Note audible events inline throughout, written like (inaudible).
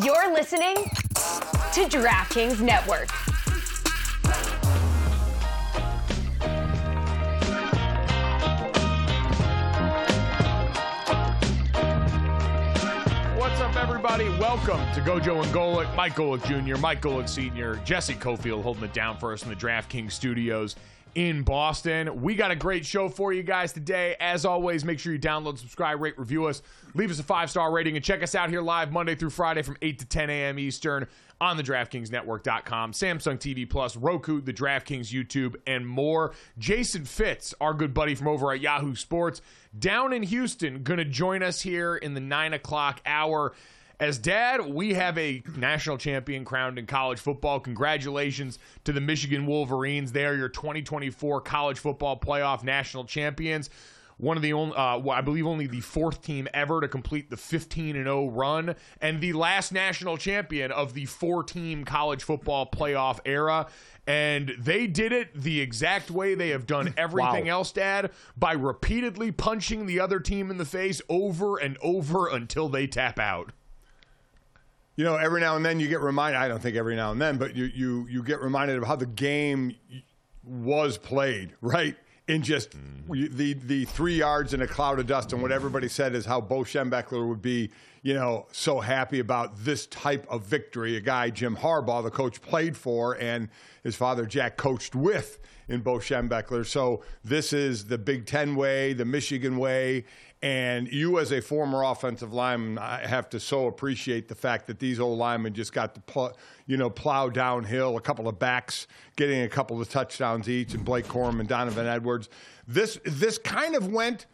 You're listening to DraftKings Network. What's up, everybody? Welcome to Gojo and Golic, Mike Golic Jr., Mike Golic Sr., Jesse Cofield holding it down for us in the DraftKings studios in Boston. We got a great show for you guys today. As always, make sure you download, subscribe, rate, review us, leave us a five star rating, and check us out here live Monday through Friday from 8 to 10 a.m. Eastern on the DraftKingsNetwork.com, Samsung TV Plus, Roku, the DraftKings YouTube, and more. Jason Fitz, our good buddy from over at Yahoo Sports, down in Houston, going to join us here in the 9 o'clock hour. As dad, we have a national champion crowned in college football. Congratulations to the Michigan Wolverines. They are your 2024 college football playoff national champions. One of the only, uh, well, I believe, only the fourth team ever to complete the 15 and 0 run, and the last national champion of the four-team college football playoff era. And they did it the exact way they have done (laughs) everything Wow. else, Dad, by repeatedly punching the other team in the face over and over until they tap out. You know, every now and then you get reminded. I don't think every now and then, but you you you get reminded of how the game was played, right? In just mm. the the three yards in a cloud of dust, and what everybody said is how Bo Schembechler would be, you know, so happy about this type of victory. A guy Jim Harbaugh, the coach, played for, and his father Jack coached with in Bo Schembechler. So this is the Big Ten way, the Michigan way. And you, as a former offensive lineman, I have to so appreciate the fact that these old linemen just got to, pl- you know, plow downhill. A couple of backs getting a couple of touchdowns each, and Blake Corum and Donovan Edwards. This this kind of went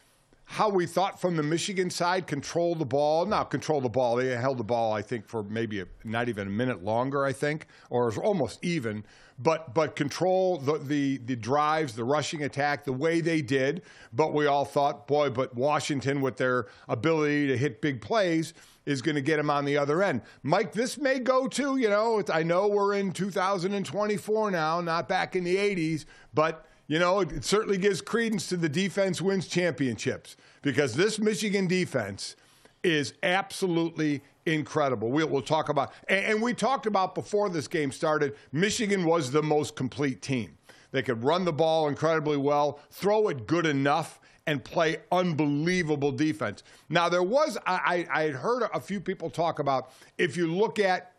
how we thought from the Michigan side control the ball. Not control the ball. They held the ball, I think, for maybe a, not even a minute longer. I think, or almost even. But but control the, the the drives, the rushing attack, the way they did. But we all thought, boy, but Washington with their ability to hit big plays is going to get him on the other end. Mike, this may go to, you know, I know we're in 2024 now, not back in the 80s, but you know, it, certainly gives credence to the defense wins championships because this Michigan defense is absolutely incredible. We'll, we'll talk about, and, and we talked about before this game started, Michigan was the most complete team. They could run the ball incredibly well, throw it good enough, and play unbelievable defense. Now, there was, I, I had heard a few people talk about if you look at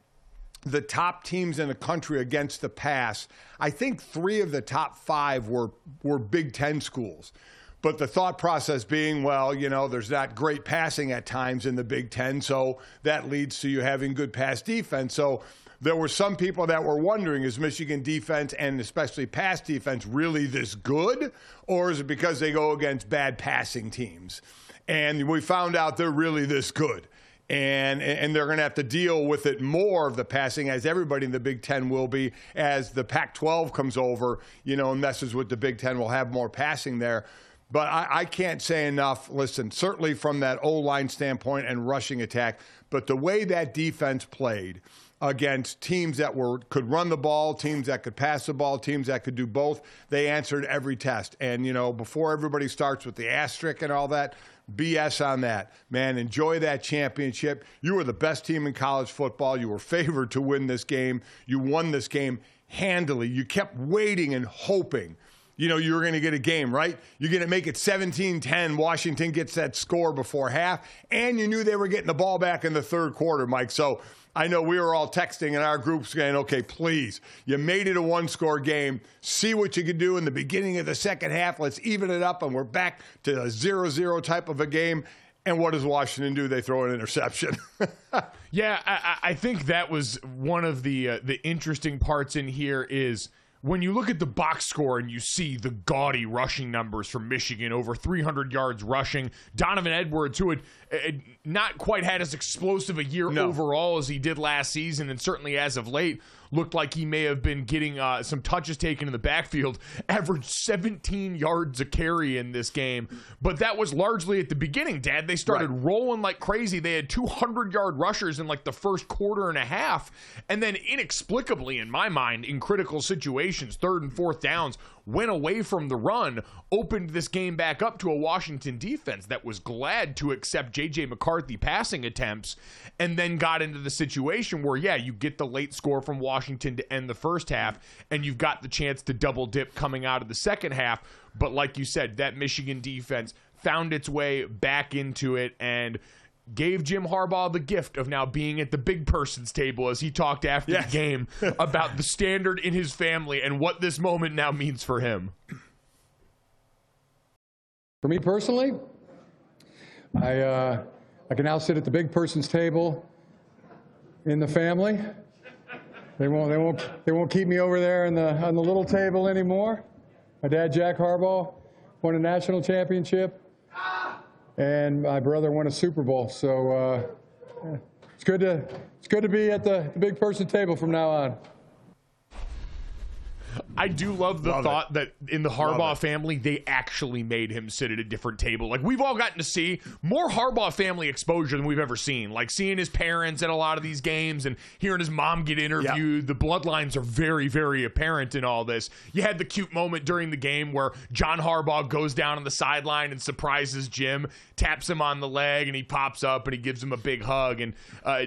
the top teams in the country against the pass, I think three of the top five were, were Big Ten schools. But the thought process being, well, you know, there's not great passing at times in the Big Ten, so that leads to you having good pass defense. So there were some people that were wondering is Michigan defense and especially pass defense really this good? Or is it because they go against bad passing teams? And we found out they're really this good. And, and they're going to have to deal with it more of the passing, as everybody in the Big Ten will be, as the Pac 12 comes over, you know, and messes with the Big Ten. We'll have more passing there. But I, I, can't say enough. Listen, certainly from that O line standpoint and rushing attack, but the way that defense played against teams that were could run the ball, teams that could pass the ball, teams that could do both. They answered every test. And you know, before everybody starts with the asterisk and all that, BS on that. Man, enjoy that championship. You were the best team in college football. You were favored to win this game. You won this game handily. You kept waiting and hoping you know, you were going to get a game, right? You're going to make it 17 10. Washington gets that score before half, and you knew they were getting the ball back in the third quarter, Mike. So I know we were all texting in our groups saying, okay, please, you made it a one score game. See what you can do in the beginning of the second half. Let's even it up, and we're back to a 0 0 type of a game. And what does Washington do? They throw an interception. (laughs) yeah, I, I, think that was one of the uh, the interesting parts in here is when you look at the box score and you see the gaudy rushing numbers from Michigan, over 300 yards rushing, Donovan Edwards, who had, uh, had not quite had as explosive a year no. overall as he did last season, and certainly as of late, looked like he may have been getting uh, some touches taken in the backfield, (laughs) averaged 17 yards a carry in this game. But that was largely at the beginning, Dad. They started right. rolling like crazy. They had 200 yard rushers in like the first quarter and a half. And then, inexplicably, in my mind, in critical situations, third and fourth downs, went away from the run, opened this game back up to a Washington defense that was glad to accept J.J. McCarthy passing attempts, and then got into the situation where, yeah, you get the late score from Washington to end the first half, and you've got the chance to double dip coming out of the second half. But like you said, that Michigan defense found its way back into it and gave Jim Harbaugh the gift of now being at the big person's table as he talked after yes. the game (laughs) about the standard in his family and what this moment now means for him. For me personally, I uh, I can now sit at the big person's table in the family. They won't they won't they won't keep me over there in the on the little table anymore. My dad Jack Harbaugh won a national championship and my brother won a Super Bowl. So uh, it's good to it's good to be at the, the big person table from now on. I do love the love thought it. that in the Harbaugh family, they actually made him sit at a different table. Like we've all gotten to see more Harbaugh family exposure than we've ever seen. Like seeing his parents at a lot of these games and hearing his mom get interviewed. Yep. The bloodlines are very, very apparent in all this. You had the cute moment during the game where John Harbaugh goes down on the sideline and surprises Jim, taps him on the leg, and he pops up and he gives him a big hug. And uh,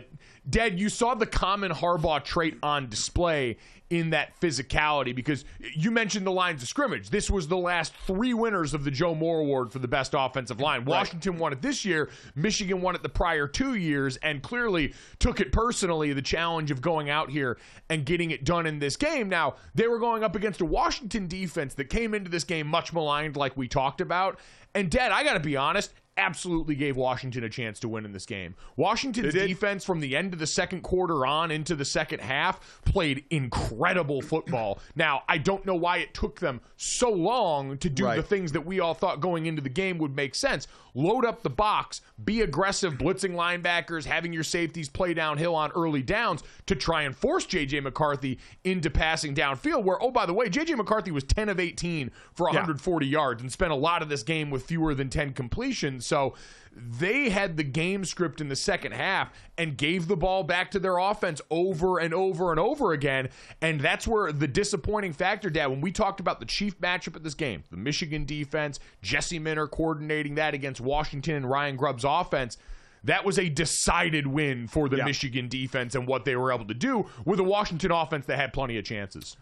Dad, you saw the common Harbaugh trait on display in that physicality because you mentioned the lines of scrimmage. This was the last three winners of the Joe Moore Award for the best offensive line. Washington right. won it this year, Michigan won it the prior two years, and clearly took it personally the challenge of going out here and getting it done in this game. Now, they were going up against a Washington defense that came into this game much maligned, like we talked about. And, Dad, I got to be honest, absolutely gave Washington a chance to win in this game. Washington's defense from the end of the second quarter on into the second half played incredible football. (clears throat) Now, I don't know why it took them so long to do Right. the things that we all thought going into the game would make sense. Load up the box, be aggressive, blitzing linebackers, having your safeties play downhill on early downs to try and force JJ McCarthy into passing downfield. Where, oh, by the way, JJ McCarthy was 10 of 18 for 140 yards and spent a lot of this game with fewer than 10 completions. So they had the game script in the second half and gave the ball back to their offense over and over and over again. And that's where the disappointing factor, Dad, when we talked about the chief matchup of this game, the Michigan defense, Jesse Minter coordinating that against Washington and Ryan Grubb's offense. That was a decided win for the Yeah. Michigan defense and what they were able to do with a Washington offense that had plenty of chances.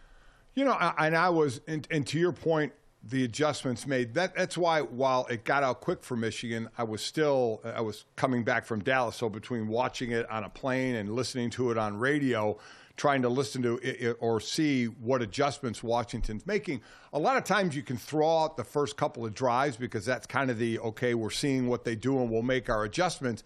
You know, and I was, and, and to your point, the adjustments made. That that's why while it got out quick for Michigan, I was still I was coming back from Dallas. So between watching it on a plane and listening to it on radio, trying to listen to it or see what adjustments Washington's making. A lot of times you can throw out the first couple of drives because that's kind of the okay, we're seeing what they do and we'll make our adjustments.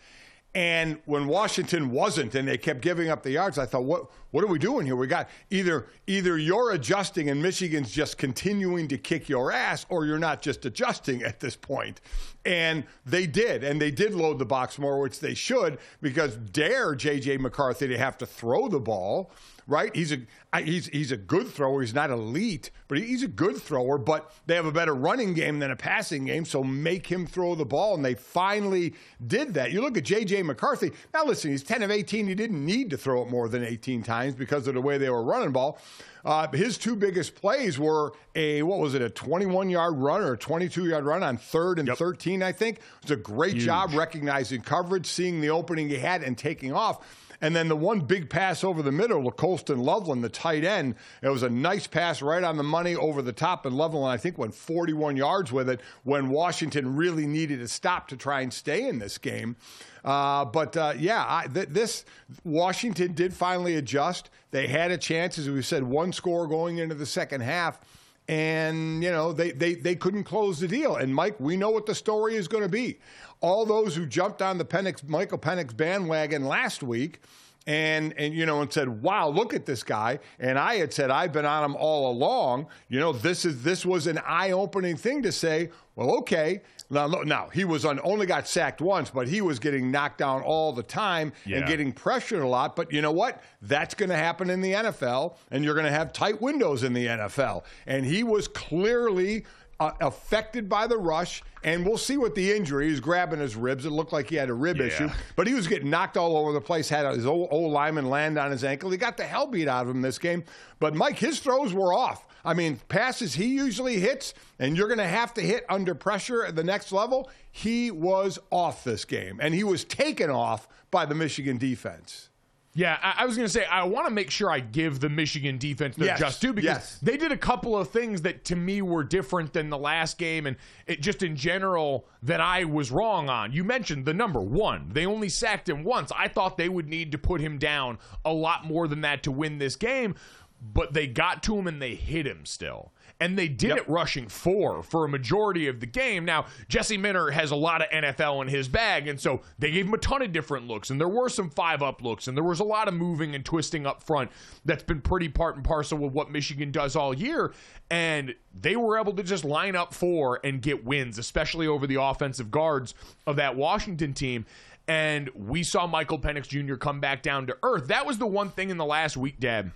And when Washington wasn't, and they kept giving up the yards, I thought, what what are we doing here? We got either either you're adjusting and Michigan's just continuing to kick your ass, or you're not just adjusting at this point. And they did, and they did load the box more, which they should, because dare JJ McCarthy to have to throw the ball right? He's a he's he's a good thrower. He's not elite, but he's a good thrower. But they have a better running game than a passing game, so make him throw the ball. And they finally did that. You look at J.J. McCarthy. Now listen, he's 10 of 18. He didn't need to throw it more than 18 times because of the way they were running ball. Uh, his two biggest plays were a what was it, a 21 yard run or a 22 yard run on third and 13, I think. It was a great job recognizing coverage, seeing the opening he had, and taking off. And then the one big pass over the middle to Colston Loveland, the tight end. It was a nice pass right on the money over the top, and Loveland, I think, went 41 yards with it when Washington really needed a stop to try and stay in this game. Uh, but uh, yeah, I, th- this Washington did finally adjust. They had a chance, as we said, one score going into the second half and you know they, they they couldn't close the deal. And Mike, we know what the story is going to be. All those who jumped on the Penix, Michael Penix bandwagon last week. And, and you know and said wow look at this guy. And I had said I've been on him all along. You know this is this was an eye-opening thing to say well okay. Now, look, now he was on only got sacked once but he was getting knocked down all the time Yeah. and getting pressured a lot. But you know what? That's going to happen in the NFL and you're going to have tight windows in the NFL and he was clearly uh, affected by the rush, and we'll see what the injury. He was grabbing his ribs. It looked like he had a rib Yeah. issue, but he was getting knocked all over the place. Had his old, old lineman land on his ankle. He got the hell beat out of him this game. But Mike, his throws were off. I mean, passes he usually hits, and you're going to have to hit under pressure at the next level. He was off this game, and he was taken off by the Michigan defense. Yeah, I, I was going to say I want to make sure I give the Michigan defense their Yes, just due because yes. they did a couple of things that to me were different than the last game and it just in general that I was wrong on. You mentioned the number one; they only sacked him once. I thought they would need to put him down a lot more than that to win this game, but they got to him and they hit him still. And they did it rushing four for a majority of the game. Now, Jesse Minter has a lot of NFL in his bag, and so they gave him a ton of different looks, and there were some five up looks, and there was a lot of moving and twisting up front that's been pretty part and parcel with what Michigan does all year. And they were able to just line up four and get wins, especially over the offensive guards of that Washington team. And we saw Michael Penix Jr. come back down to earth. That was the one thing in the last week, Dad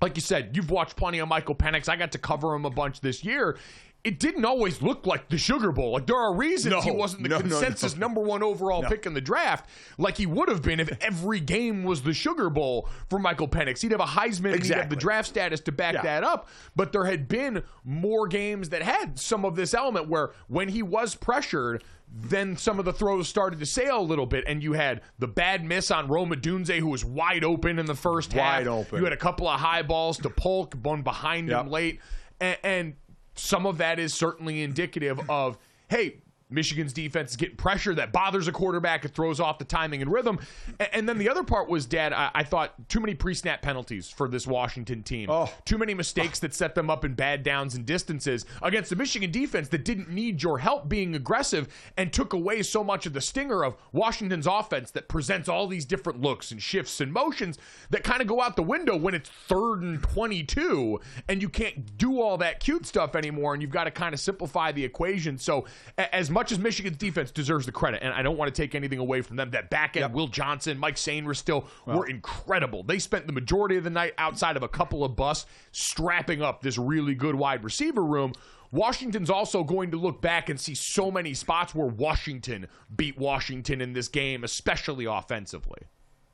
like you said, you've watched plenty of Michael Penix. I got to cover him a bunch this year. It didn't always look like the Sugar Bowl. Like there are reasons No, he wasn't the no, consensus no. number one overall pick in the draft, like he would have been if every game was the Sugar Bowl for Michael Penix. He'd have a Heisman, and he'd have the draft status to back Yeah. that up. But there had been more games that had some of this element where when he was pressured, then some of the throws started to sail a little bit, and you had the bad miss on Rome Odunze, who was wide open in the first half. Wide open. You had a couple of high balls to Polk, one behind him late, and, and some of that is certainly indicative of hey. Michigan's defense is getting pressure that bothers a quarterback. It throws off the timing and rhythm. And, and then the other part was, Dad, I, I, thought too many pre snap penalties for this Washington team. Oh. Too many mistakes that set them up in bad downs and distances against the Michigan defense that didn't need your help being aggressive and took away so much of the stinger of Washington's offense that presents all these different looks and shifts and motions that kind of go out the window when it's third and 22 and you can't do all that cute stuff anymore and you've got to kind of simplify the equation. So, as much as Michigan's defense deserves the credit, and I don't want to take anything away from them, that back end, yep. Will Johnson, Mike Sainristil still well, were incredible. They spent the majority of the night outside of a couple of busts strapping up this really good wide receiver room. Washington's also going to look back and see so many spots where Washington beat Washington in this game, especially offensively.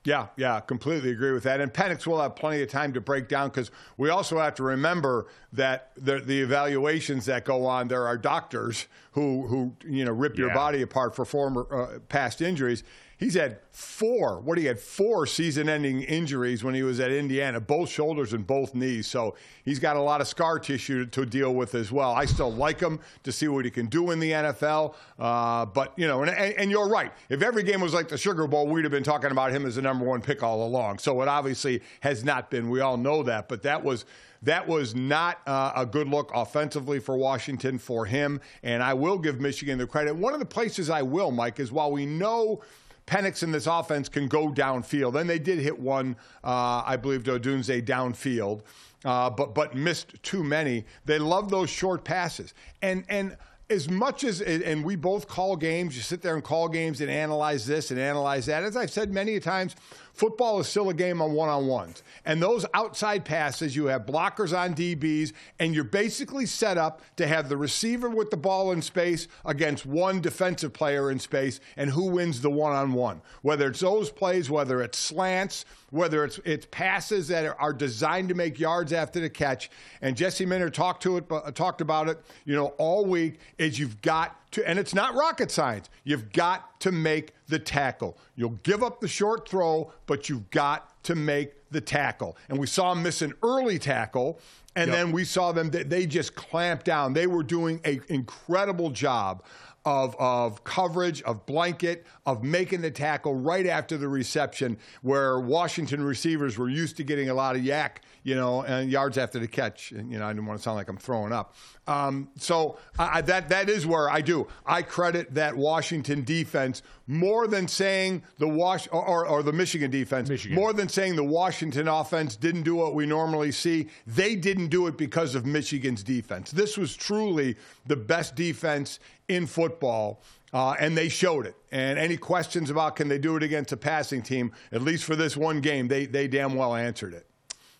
Yeah, yeah, completely agree with that. And Penix will have plenty of time to break down because we also have to remember that the, the, evaluations that go on, there are doctors who, who you know, rip your body apart for former uh, past injuries. He's had four, what he had four season ending injuries when he was at Indiana, both shoulders and both knees. So he's got a lot of scar tissue to, deal with as well. I still like him to see what he can do in the NFL. Uh, but, you know, and, and, you're right. If every game was like the Sugar Bowl, we'd have been talking about him as the number one pick all along. So it obviously has not been. We all know that. But that was that was not uh, a good look offensively for Washington for him. And I will give Michigan the credit. One of the places I will, Mike, is while we know – Penix in this offense can go downfield. And they did hit one, uh, I believe, to Odunze downfield, uh, but but missed too many. They love those short passes. And and as much as and we both call games, you sit there and call games and analyze this and analyze that. As I've said many times, Football is still a game on one on ones. And those outside passes, you have blockers on DBs, and you're basically set up to have the receiver with the ball in space against one defensive player in space, and who wins the one on one. Whether it's those plays, whether it's slants, whether it's it's passes that are designed to make yards after the catch. And Jesse Minter talked to it, uh, talked about it, you know, all week. Is you've got to, and it's not rocket science. You've got to make the tackle. You'll give up the short throw, but you've got to make the tackle. And we saw them miss an early tackle, and yep. then we saw them they just clamped down. They were doing an incredible job of, of coverage, of blanket, of making the tackle right after the reception, where Washington receivers were used to getting a lot of YAC, you know, and yards after the catch. And, you know, I didn't want to sound like I'm throwing up. Um, so I, that that is where I do. I credit that Washington defense more than saying the Wash or, or the Michigan defense. Michigan. More than saying the Washington offense didn't do what we normally see. They didn't do it because of Michigan's defense. This was truly the best defense in football. Uh, and they showed it. And any questions about can they do it against a passing team, at least for this one game, they, they damn well answered it.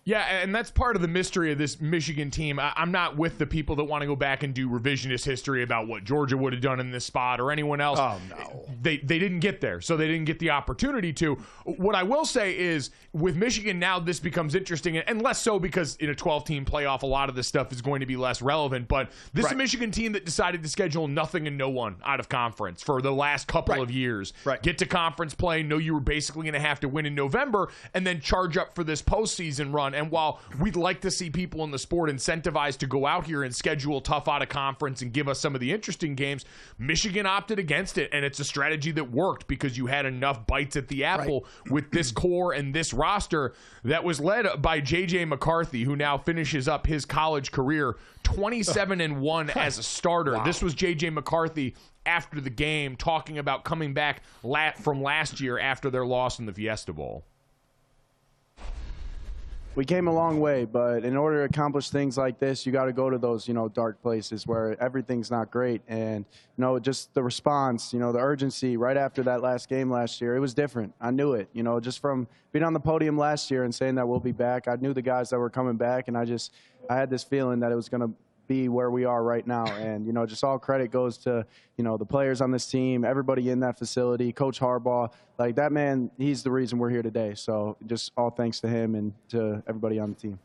Yeah, and that's part of the mystery of this Michigan team. I, am not with the people that want to go back and do revisionist history about what Georgia would have done in this spot or anyone else. Oh no, they they didn't get there, so they didn't get the opportunity to. What I will say is, with Michigan now, this becomes interesting, and less so because in a 12-team playoff, a lot of this stuff is going to be less relevant. But this right. is a Michigan team that decided to schedule nothing and no one out of conference for the last couple right. of years. Right. Get to conference play, know you were basically going to have to win in November, and then charge up for this postseason run and while we'd like to see people in the sport incentivized to go out here and schedule tough out of conference and give us some of the interesting games, Michigan opted against it. And it's a strategy that worked because you had enough bites at the apple right. with this core and this roster that was led by JJ McCarthy, who now finishes up his college career 27 and 1 as a starter. Wow. This was JJ McCarthy after the game talking about coming back from last year after their loss in the Fiesta Bowl we came a long way, but in order to accomplish things like this, you got to go to those, you know, dark places where everything's not great. And, you know, just the response, you know, the urgency right after that last game last year, it was different. I knew it, you know, just from being on the podium last year and saying that we'll be back. I knew the guys that were coming back, and I just, I had this feeling that it was going to be where we are right now. (laughs) And, you know, just all credit goes to, you know, the players on this team, everybody in that facility, Coach Harbaugh. Like that man, he's the reason we're here today. So just all thanks to him and to everybody on the team.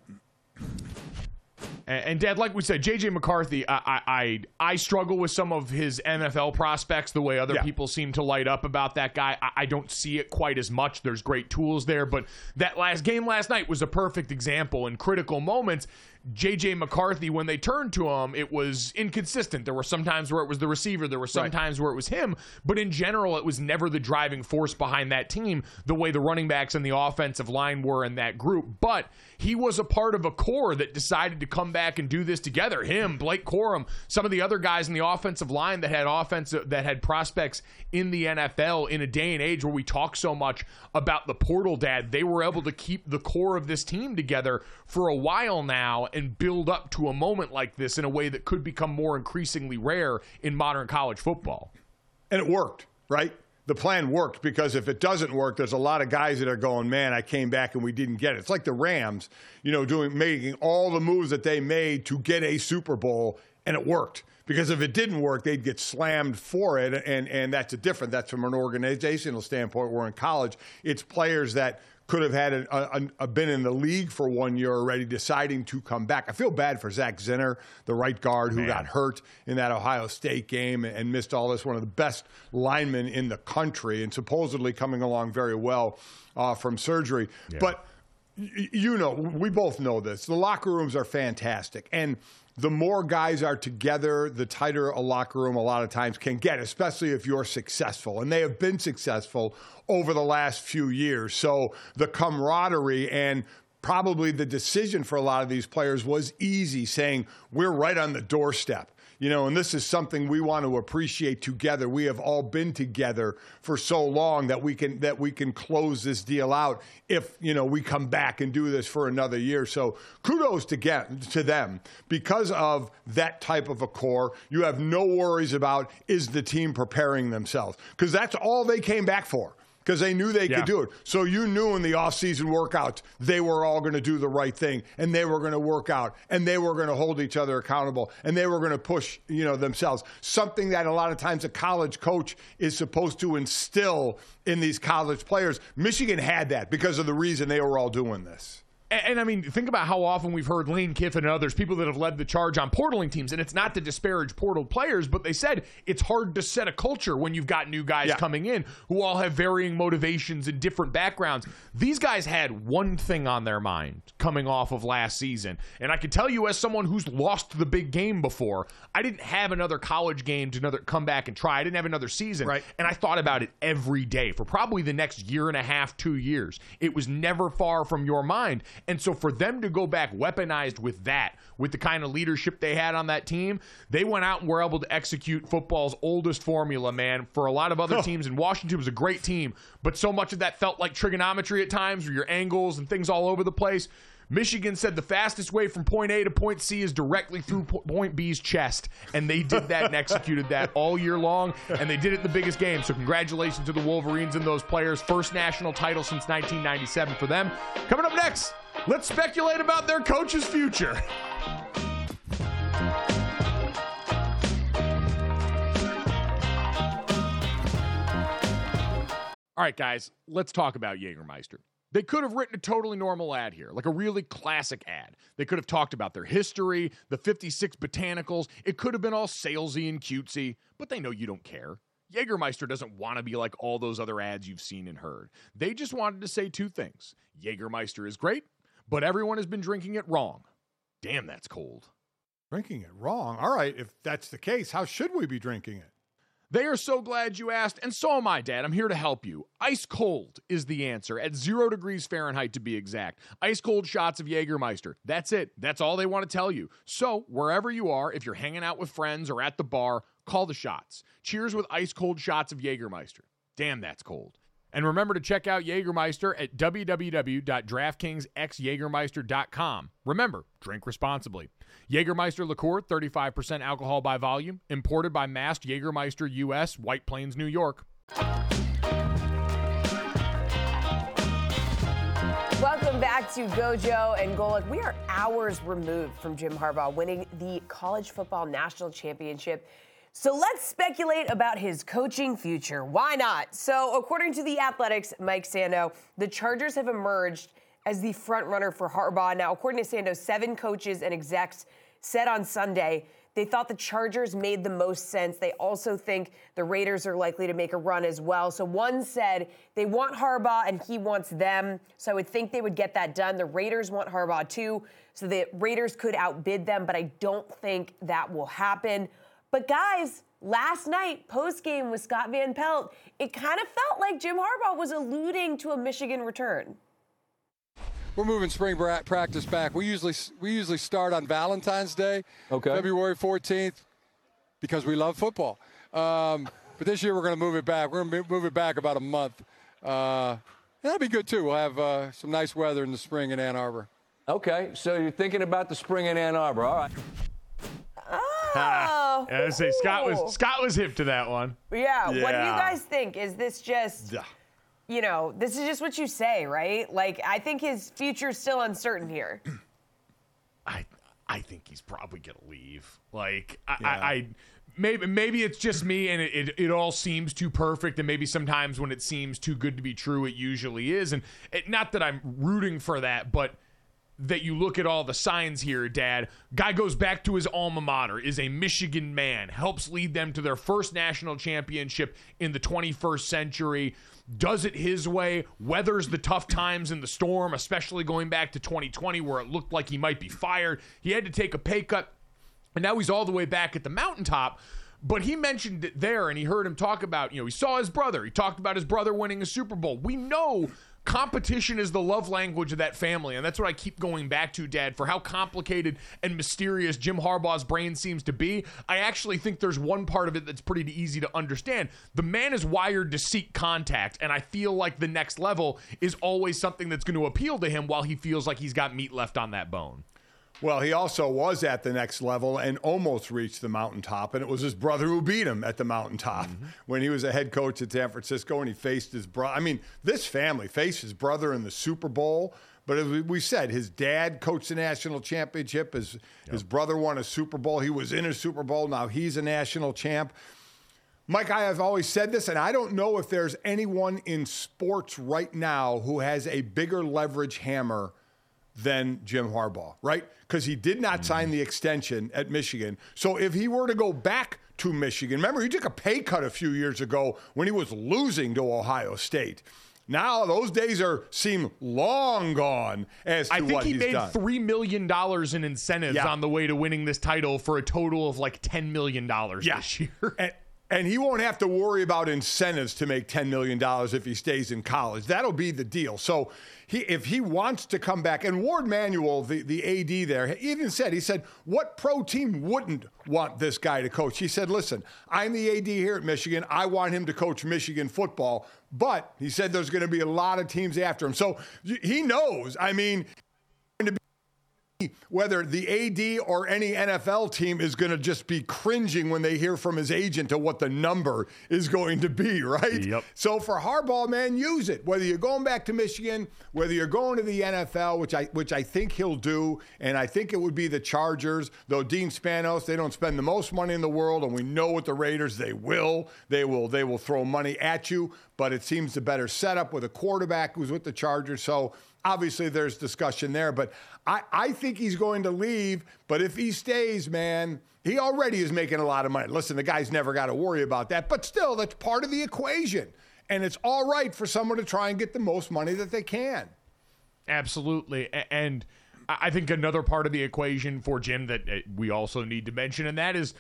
And, and Dad, like we said, JJ McCarthy, I, I I struggle with some of his NFL prospects. The way other yeah. people seem to light up about that guy, I, I, don't see it quite as much. There's great tools there, but that last game last night was a perfect example in critical moments. JJ McCarthy, when they turned to him, it was inconsistent. There were some times where it was the receiver, there were some right. times where it was him, but in general, it was never the driving force behind that team the way the running backs and the offensive line were in that group. But he was a part of a core that decided to come back and do this together. Him, Blake Corum, some of the other guys in the offensive line that had offense that had prospects in the NFL in a day and age where we talk so much about the portal dad. They were able to keep the core of this team together for a while now and build up to a moment like this in a way that could become more increasingly rare in modern college football. And it worked, right? the plan worked because if it doesn't work, there's a lot of guys that are going, man, I came back and we didn't get it. It's like the Rams, you know, doing making all the moves that they made to get a Super Bowl, and it worked. Because if it didn't work, they'd get slammed for it, and and that's a different. That's from an organizational standpoint. We're in college. It's players that could have had a, a, a, been in the league for one year already, deciding to come back. I feel bad for Zak Zinter, the right guard who Man. got hurt in that Ohio State game and missed all this. One of the best linemen in the country, and supposedly coming along very well uh, from surgery. Yeah. But you know, we both know this. The locker rooms are fantastic, and the more guys are together, the tighter a locker room a lot of times can get, especially if you're successful. And they have been successful over the last few years. So the camaraderie and probably the decision for a lot of these players was easy, saying, We're right on the doorstep you know, and this is something we want to appreciate together. We have all been together for so long that we can that we can close this deal out if you know we come back and do this for another year. So kudos to get to them because of that type of a core. You have no worries about is the team preparing themselves because that's all they came back for because they knew they yeah. could do it. So you knew in the off-season workouts they were all going to do the right thing and they were going to work out and they were going to hold each other accountable and they were going to push, you know, themselves. Something that a lot of times a college coach is supposed to instill in these college players. Michigan had that because of the reason they were all doing this. And, and, I mean, think about how often we've heard Lane Kiffin and others, people that have led the charge on portaling teams. And it's not to disparage portal players, but they said it's hard to set a culture when you've got new guys yeah. coming in who all have varying motivations and different backgrounds. These guys had one thing on their mind coming off of last season. And I can tell you, as someone who's lost the big game before, I didn't have another college game to another come back and try. I didn't have another season. Right. And I thought about it every day for probably the next year and a half, two years. It was never far from your mind. And so for them to go back weaponized with that, with the kind of leadership they had on that team, they went out and were able to execute football's oldest formula, man. For a lot of other teams, and Washington was a great team, but so much of that felt like trigonometry at times, where your angles and things all over the place. Michigan said the fastest way from point A to point C is directly through point B's chest. And they did that and executed that all year long. And they did it in the biggest game. So, congratulations to the Wolverines and those players. First national title since 1997 for them. Coming up next, let's speculate about their coach's future. All right, guys, let's talk about Jägermeister. They could have written a totally normal ad here, like a really classic ad. They could have talked about their history, the 56 botanicals. It could have been all salesy and cutesy, but they know you don't care. Jägermeister doesn't want to be like all those other ads you've seen and heard. They just wanted to say two things Jägermeister is great, but everyone has been drinking it wrong. Damn, that's cold. Drinking it wrong? All right, if that's the case, how should we be drinking it? They are so glad you asked, and so am I, Dad. I'm here to help you. Ice cold is the answer, at zero degrees Fahrenheit to be exact. Ice cold shots of Jägermeister. That's it. That's all they want to tell you. So, wherever you are, if you're hanging out with friends or at the bar, call the shots. Cheers with ice cold shots of Jägermeister. Damn, that's cold. And remember to check out Jägermeister at www.draftkingsxjagermeister.com. Remember, drink responsibly. Jägermeister liqueur, 35% alcohol by volume, imported by Mast Jägermeister US, White Plains, New York. Welcome back to Gojo and Golic. We are hours removed from Jim Harbaugh winning the college football national championship. So let's speculate about his coaching future. Why not? So, according to the Athletic's, Mike Sando, the Chargers have emerged as the front runner for Harbaugh. Now, according to Sando, seven coaches and execs said on Sunday They thought the Chargers made the most sense. They also think the Raiders are likely to make a run as well. So one said they want Harbaugh and he wants them. So I would think they would get that done. The Raiders want Harbaugh too. So the Raiders could outbid them, but I don't think that will happen. But guys, last night, post game with Scott Van Pelt, it kind of felt like Jim Harbaugh was alluding to a Michigan return. We're moving spring practice back. We usually we usually start on Valentine's Day, Okay. February 14th, because we love football. Um, but this year we're going to move it back. We're going to move it back about a month. Uh, that'll be good too. We'll have uh, some nice weather in the spring in Ann Arbor. Okay, so you're thinking about the spring in Ann Arbor. All right. Oh, Yeah, I say Scott was Scott was hip to that one. Yeah. What do you Yeah. guys think? Is this just, Yeah. you know, this is just what you say, right? Like, I think his future's still uncertain here. I I think he's probably gonna leave. Like I, I, I maybe maybe it's just me and it, it, it all seems too perfect and maybe sometimes when it seems too good to be true it usually is and it, not that I'm rooting for that but that you look at all the signs here, Dad. Guy goes back to his alma mater, is a Michigan man, helps lead them to their first national championship in the 21st century, does it his way, weathers the tough times in the storm, especially going back to 2020 where it looked like he might be fired. He had to take a pay cut, and now he's all the way back at the mountaintop. But he mentioned it there, and he heard him talk about, you know, he saw his brother. He talked about his brother winning a Super Bowl. We know competition is the love language of that family. And that's what I keep going back to, Dad, for how complicated and mysterious Jim Harbaugh's brain seems to be. I actually think there's one part of it that's pretty easy to understand. The man is wired to seek contact, and I feel like the next level is always something that's going to appeal to him while he feels like he's got meat left on that bone. Well, he also was at the next level and almost reached the mountaintop, and it was his brother who beat him at the mountaintop mm-hmm. when he was a head coach at San Francisco and he faced his brother. I mean, this family faced his brother in the Super Bowl. But as we- said, his dad coached the national championship. His his brother won a Super Bowl. He was in a Super Bowl. Now he's a national champ. Mike, I have always said this, and I don't know if there's anyone in sports right now who has a bigger leverage hammer than Jim Harbaugh, right? Because he did not sign the extension at Michigan. So if he were to go back to Michigan, remember he took a pay cut a few years ago when he was losing to Ohio State. Now those days are seem long gone as to I think he made done. three million dollars in incentives Yeah. on the way to winning this title for a total of like ten million dollars Yeah. this year. And, and he won't have to worry about incentives to make $10 million if he stays in college. That'll be the deal. So he, if he wants to come back, and Warde Manuel, the, the AD there, he even said, he said, what pro team wouldn't want this guy to coach? He said, listen, I'm the AD here at Michigan. I want him to coach Michigan football. But he said there's going to be a lot of teams after him. So he knows. I mean, whether the AD or any NFL team is going to just be cringing when they hear from his agent to what the number is going to be, right? Yep. So for Harbaugh, man, use it. Whether you're going back to Michigan, whether you're going to the NFL, which I which I think he'll do, and I think it would be the Chargers. Though Dean Spanos, they don't spend the most money in the world, and we know with the Raiders they will. They will they will throw money at you, but it seems the better setup with a quarterback who's with the Chargers. So obviously there's discussion there, but I, I think he's going to leave. But if he stays, man, he already is making a lot of money. Listen, the guy's never got to worry about that, but still, that's part of the equation. And it's all right for someone to try and get the most money that they can. Absolutely. And I think another part of the equation for Jim that uh, we also need to mention, and that is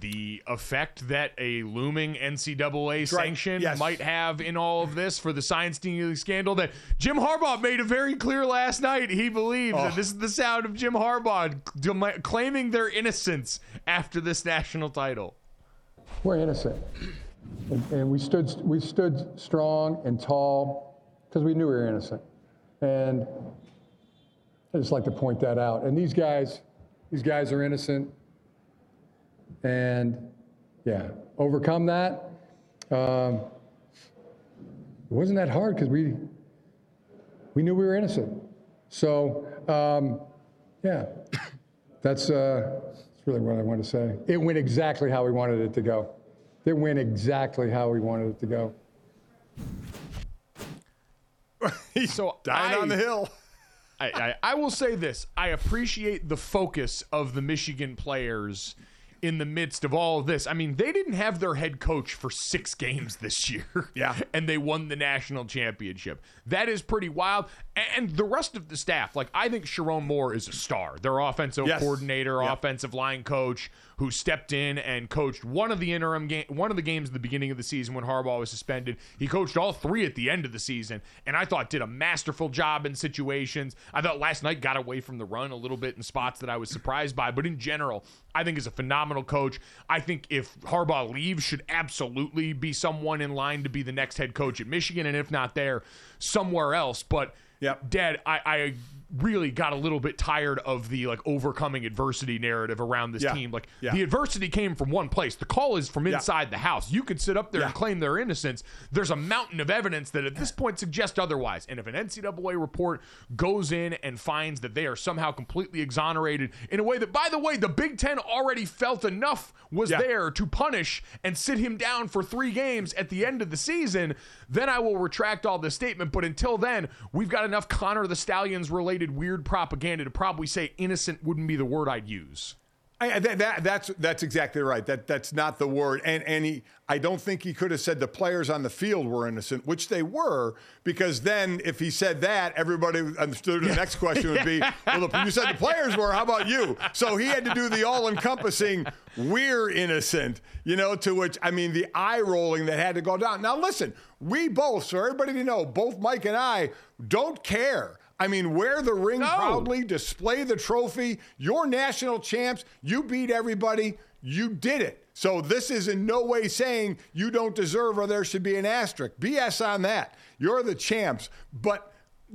the effect that a looming NCAA right. sanction Yes. might have in all of this for the sign stealing scandal that Jim Harbaugh made it very clear last night. He believes, Oh. and this is the sound of Jim Harbaugh claiming their innocence after this national title. We're innocent. And, and we stood we stood strong and tall because we knew we were innocent. And I just like to point that out. And these guys, these guys are innocent. And yeah, overcome that. Um, it wasn't that hard because we we knew we were innocent. So um, yeah, (coughs) that's uh, that's really what I want to say. It went exactly how we wanted it to go. It went exactly how we wanted it to go. (laughs) He's So dying I- on the hill. I, I, I will say this. I appreciate the focus of the Michigan players in the midst of all of this. I mean, they didn't have their head coach for six games this year. Yeah. (laughs) And they won the national championship. That is pretty wild. And the rest of the staff, like, I think Sherrone Moore is a star. Their offensive Yes. coordinator, Yeah. offensive line coach, who stepped in and coached one of the interim game, one of the games at the beginning of the season when Harbaugh was suspended. He coached all three at the end of the season, and I thought did a masterful job in situations. I thought last night got away from the run a little bit in spots that I was surprised by, but in general, I think is a phenomenal coach. I think if Harbaugh leaves, should absolutely be someone in line to be the next head coach at Michigan, and if not there, somewhere else. But Yep. Dad, I, I really got a little bit tired of the like overcoming adversity narrative around this Yeah. team. Like Yeah. the adversity came from one place. The call is from inside the house. You could sit up there and claim their innocence. There's a mountain of evidence that at this point suggests otherwise. And if an NCAA report goes in and finds that they are somehow completely exonerated in a way that, by the way, the Big Ten already felt enough was Yeah. there to punish and sit him down for three games at the end of the season, then I will retract all this statement. But until then, we've got enough Connor the Stalions related weird propaganda to probably say innocent wouldn't be the word I'd use. I, that, that, that's that's exactly right. That that's not the word. And and he, I don't think he could have said the players on the field were innocent, which they were, because then if he said that, everybody understood. The next question would be, (laughs) well, the, you said the players were. How about you? So he had to do the all-encompassing. We're innocent, you know. To which I mean, the eye rolling that had to go down. Now listen, we both, so everybody to know, both Mike and I don't care. I mean, wear the ring No. proudly, display the trophy. You're national champs. You beat everybody. You did it. So this is in no way saying you don't deserve or there should be an asterisk. BS on that. You're the champs. But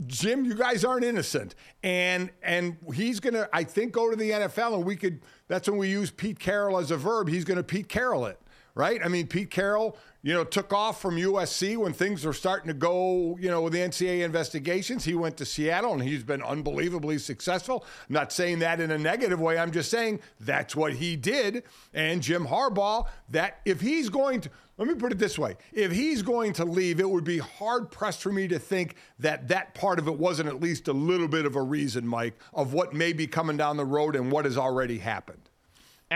Jim, you guys aren't innocent. And and he's gonna, I think, go to the NFL and we could that's when we use Pete Carroll as a verb. He's gonna Pete Carroll it. Right? I mean, Pete Carroll, you know, took off from USC when things were starting to go, you know, with the NCAA investigations. He went to Seattle and he's been unbelievably successful. I'm not saying that in a negative way. I'm just saying that's what he did. And Jim Harbaugh, that if he's going to, let me put it this way if he's going to leave, it would be hard pressed for me to think that that part of it wasn't at least a little bit of a reason, Mike, of what may be coming down the road and what has already happened.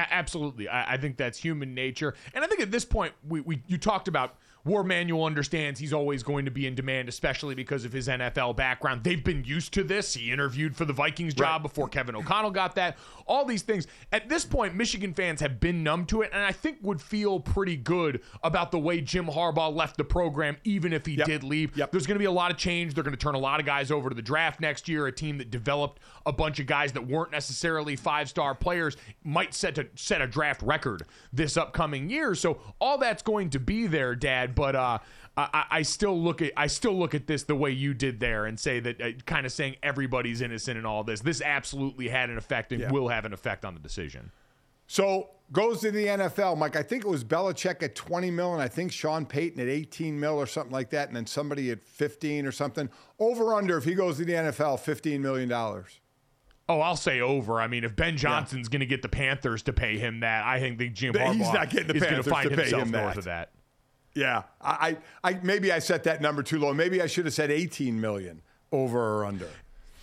Absolutely. I-, I think that's human nature. And I think at this point, we, we you talked about Warde Manuel understands he's always going to be in demand, especially because of his NFL background. They've been used to this. He interviewed for the Vikings job before Kevin O'Connell got that. All these things. At this point, Michigan fans have been numb to it, and I think would feel pretty good about the way Jim Harbaugh left the program, even if he Yep. did leave. Yep. There's going to be a lot of change. They're going to turn a lot of guys over to the draft next year. A team that developed a bunch of guys that weren't necessarily five star players might set a set a draft record this upcoming year. So all that's going to be there, Dad. But uh, I, I- I still look at I still look at this the way you did there and say that uh, kind of saying everybody's innocent in all this. This absolutely had an effect and Yeah. will have an effect on the decision. So goes to the NFL, Mike. I think it was Belichick at 20 mil, and I think Sean Payton at 18 mil or something like that, and then somebody at 15 or something. Over under if he goes to the NFL, 15 million dollars. Oh, I'll say over. I mean, if Ben Johnson's going to get the Panthers to pay him that, I think the Jim Harbaugh he's not getting the is going to find himself him north that. of that. Yeah, I, I, I maybe I set that number too low. Maybe I should have said 18 million over or under.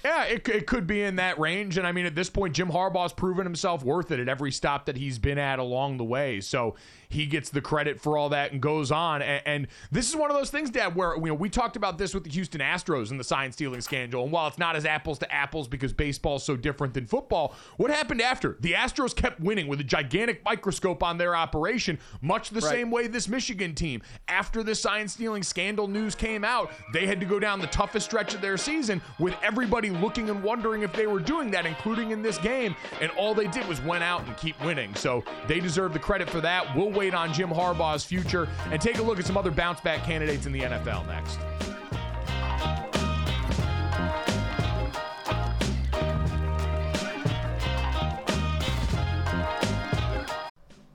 Yeah, it, it could be in that range. And I mean, at this point, Jim Harbaugh's proven himself worth it at every stop that he's been at along the way. So he gets the credit for all that and goes on. And, and this is one of those things, Dad, where you know we talked about this with the Houston Astros and the sign stealing scandal. And while it's not as apples to apples because baseball is so different than football, what happened after? The Astros kept winning with a gigantic microscope on their operation, much the Right. same way this Michigan team. After the sign stealing scandal news came out, they had to go down the toughest stretch of their season with everybody looking and wondering if they were doing that, including in this game. And all they did was went out and keep winning. So they deserve the credit for that. We'll wait on Jim Harbaugh's future and take a look at some other bounce back candidates in the NFL next.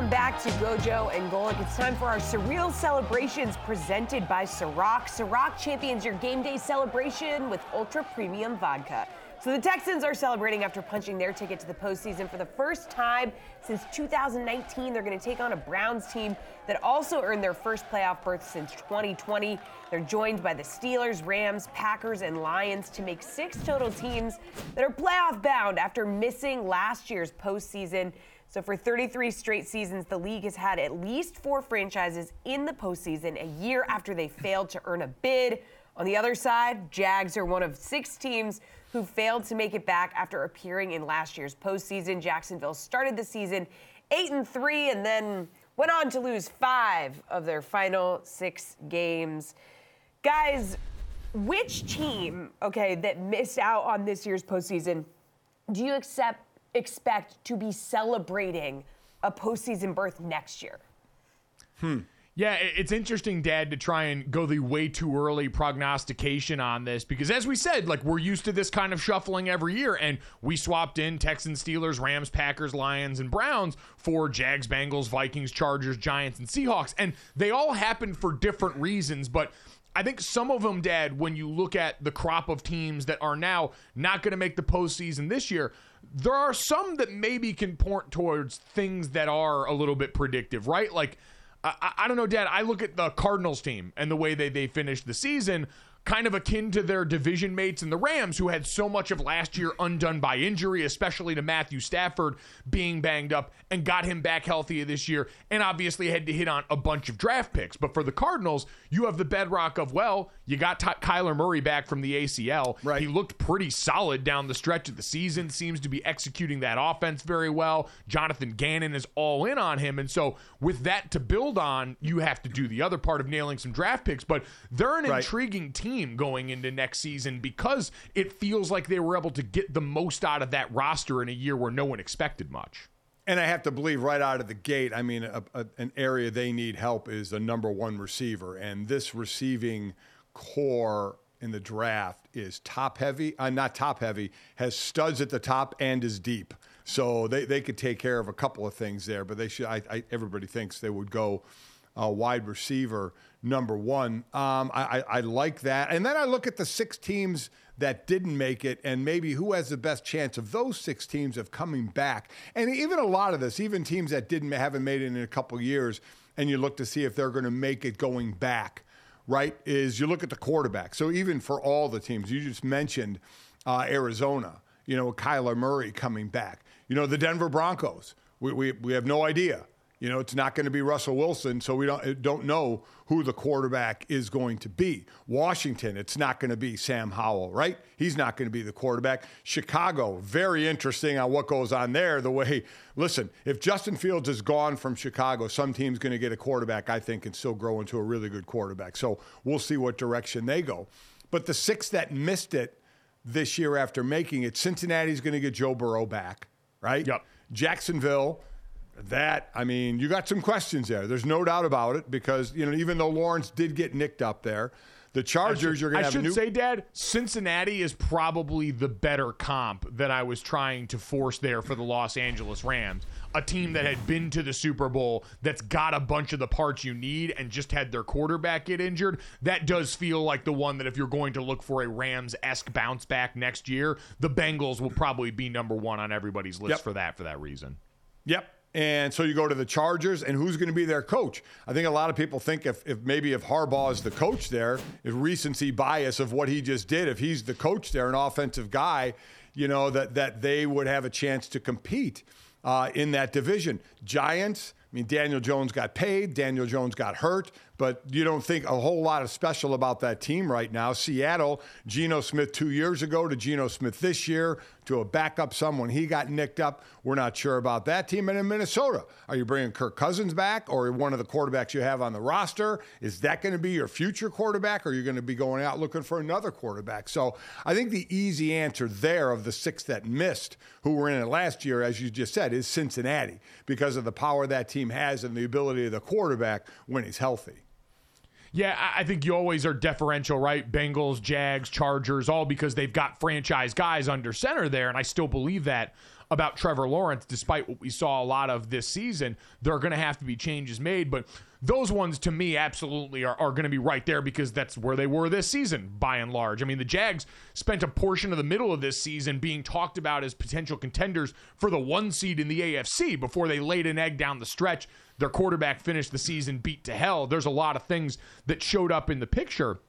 Welcome back to Gojo and Golic. It's time for our surreal celebrations presented by Ciroc. Ciroc champions your game day celebration with ultra premium vodka. So the Texans are celebrating after punching their ticket to the postseason for the first time since 2019. They're going to take on a Browns team that also earned their first playoff berth since 2020. They're joined by the Steelers, Rams, Packers, and Lions to make six total teams that are playoff bound after missing last year's postseason. So, for 33 straight seasons, the league has had at least four franchises in the postseason a year after they failed to earn a bid. On the other side, Jags are one of six teams who failed to make it back after appearing in last year's postseason. Jacksonville started the season 8 and 3 and then went on to lose 5 of their final 6 games. Guys, which team, okay, that missed out on this year's postseason do you accept expect to be celebrating a postseason berth next year? Hmm. Yeah, it's interesting, Dad, to try and go the way too early prognostication on this because, as we said, like we're used to this kind of shuffling every year, and we swapped in Texans, Steelers, Rams, Packers, Lions, and Browns for Jags, Bengals, Vikings, Chargers, Giants, and Seahawks, and they all happened for different reasons, but. I think some of them, Dad, when you look at the crop of teams that are now not going to make the postseason this year, there are some that maybe can point towards things that are a little bit predictive, right? Like, I, I, don't know, Dad. I look at the Cardinals team and the way they, they finished the season kind of akin to their division mates in the Rams, who had so much of last year undone by injury, especially to Matthew Stafford being banged up, and got him back healthy this year, and obviously had to hit on a bunch of draft picks. But for the Cardinals, you have the bedrock of, well, you got T- Kyler Murray back from the ACL. Right. He looked pretty solid down the stretch of the season, seems to be executing that offense very well. Jonathan Gannon is all in on him. And so, with that to build on, you have to do the other part of nailing some draft picks. But they're an Right. intriguing team going into next season because it feels like they were able to get the most out of that roster in a year where no one expected much. And I have to believe right out of the gate, I mean, a, a, an area they need help is the number one receiver. And this receiving corps in the draft is top heavy, uh, not top heavy, has studs at the top and is deep. So they, they could take care of a couple of things there, but they should, I, I, everybody thinks they would go uh, wide receiver number one. Um, I, I, I like that. And then I look at the six teams that didn't make it and maybe who has the best chance of those six teams of coming back. And even a lot of this, even teams that didn't haven't made it in a couple years, and you look to see if they're going to make it going back, right? Is you look at the quarterback. So even for all the teams, you just mentioned uh, Arizona, you know, Kyler Murray coming back. You know, the Denver Broncos. We, we, we have no idea. You know, it's not going to be Russell Wilson, so we don't don't know who the quarterback is going to be. Washington, it's not going to be Sam Howell, right? He's not going to be the quarterback. Chicago, very interesting on what goes on there. The way, listen, if Justin Fields is gone from Chicago, some team's going to get a quarterback, I think, and still grow into a really good quarterback. So we'll see what direction they go. But the six that missed it this year after making it, Cincinnati's going to get Joe Burrow back, right? Yep. Jacksonville that I mean, you got some questions there. There's no doubt about it because you know even though Lawrence did get nicked up there, the Chargers you're going I to have should a new. say, Dad, Cincinnati is probably the better comp that I was trying to force there for the Los Angeles Rams. A team that had been to the Super Bowl, that's got a bunch of the parts you need, and just had their quarterback get injured. That does feel like the one that if you're going to look for a Rams esque bounce back next year, the Bengals will probably be number one on everybody's list Yep. for that for that reason. Yep. And so you go to the Chargers, and who's going to be their coach? I think a lot of people think if, if maybe if Harbaugh is the coach there, if recency bias of what he just did, if he's the coach there, an offensive guy, you know, that, that they would have a chance to compete uh, in that division. Giants, I mean, Daniel Jones got paid, Daniel Jones got hurt, but you don't think a whole lot of special about that team right now. Seattle, Geno Smith two years ago to Geno Smith this year to a backup someone he got nicked up. We're not sure about that team. And in Minnesota, are you bringing Kirk Cousins back or one of the quarterbacks you have on the roster? Is that going to be your future quarterback or are you going to be going out looking for another quarterback? So I think the easy answer there of the six that missed who were in it last year, as you just said, is Cincinnati because of the power that team has and the ability of the quarterback when he's healthy. Yeah, I think you always are deferential, right? Bengals, Jags, Chargers, all because they've got franchise guys under center there. And I still believe that about Trevor Lawrence, despite what we saw a lot of this season. There are going to have to be changes made. But those ones to me absolutely are, are going to be right there because that's where they were this season by and large. I mean, the Jags spent a portion of the middle of this season being talked about as potential contenders for the one seed in the AFC before they laid an egg down the stretch. Their quarterback finished the season beat to hell. There's a lot of things that showed up in the picture.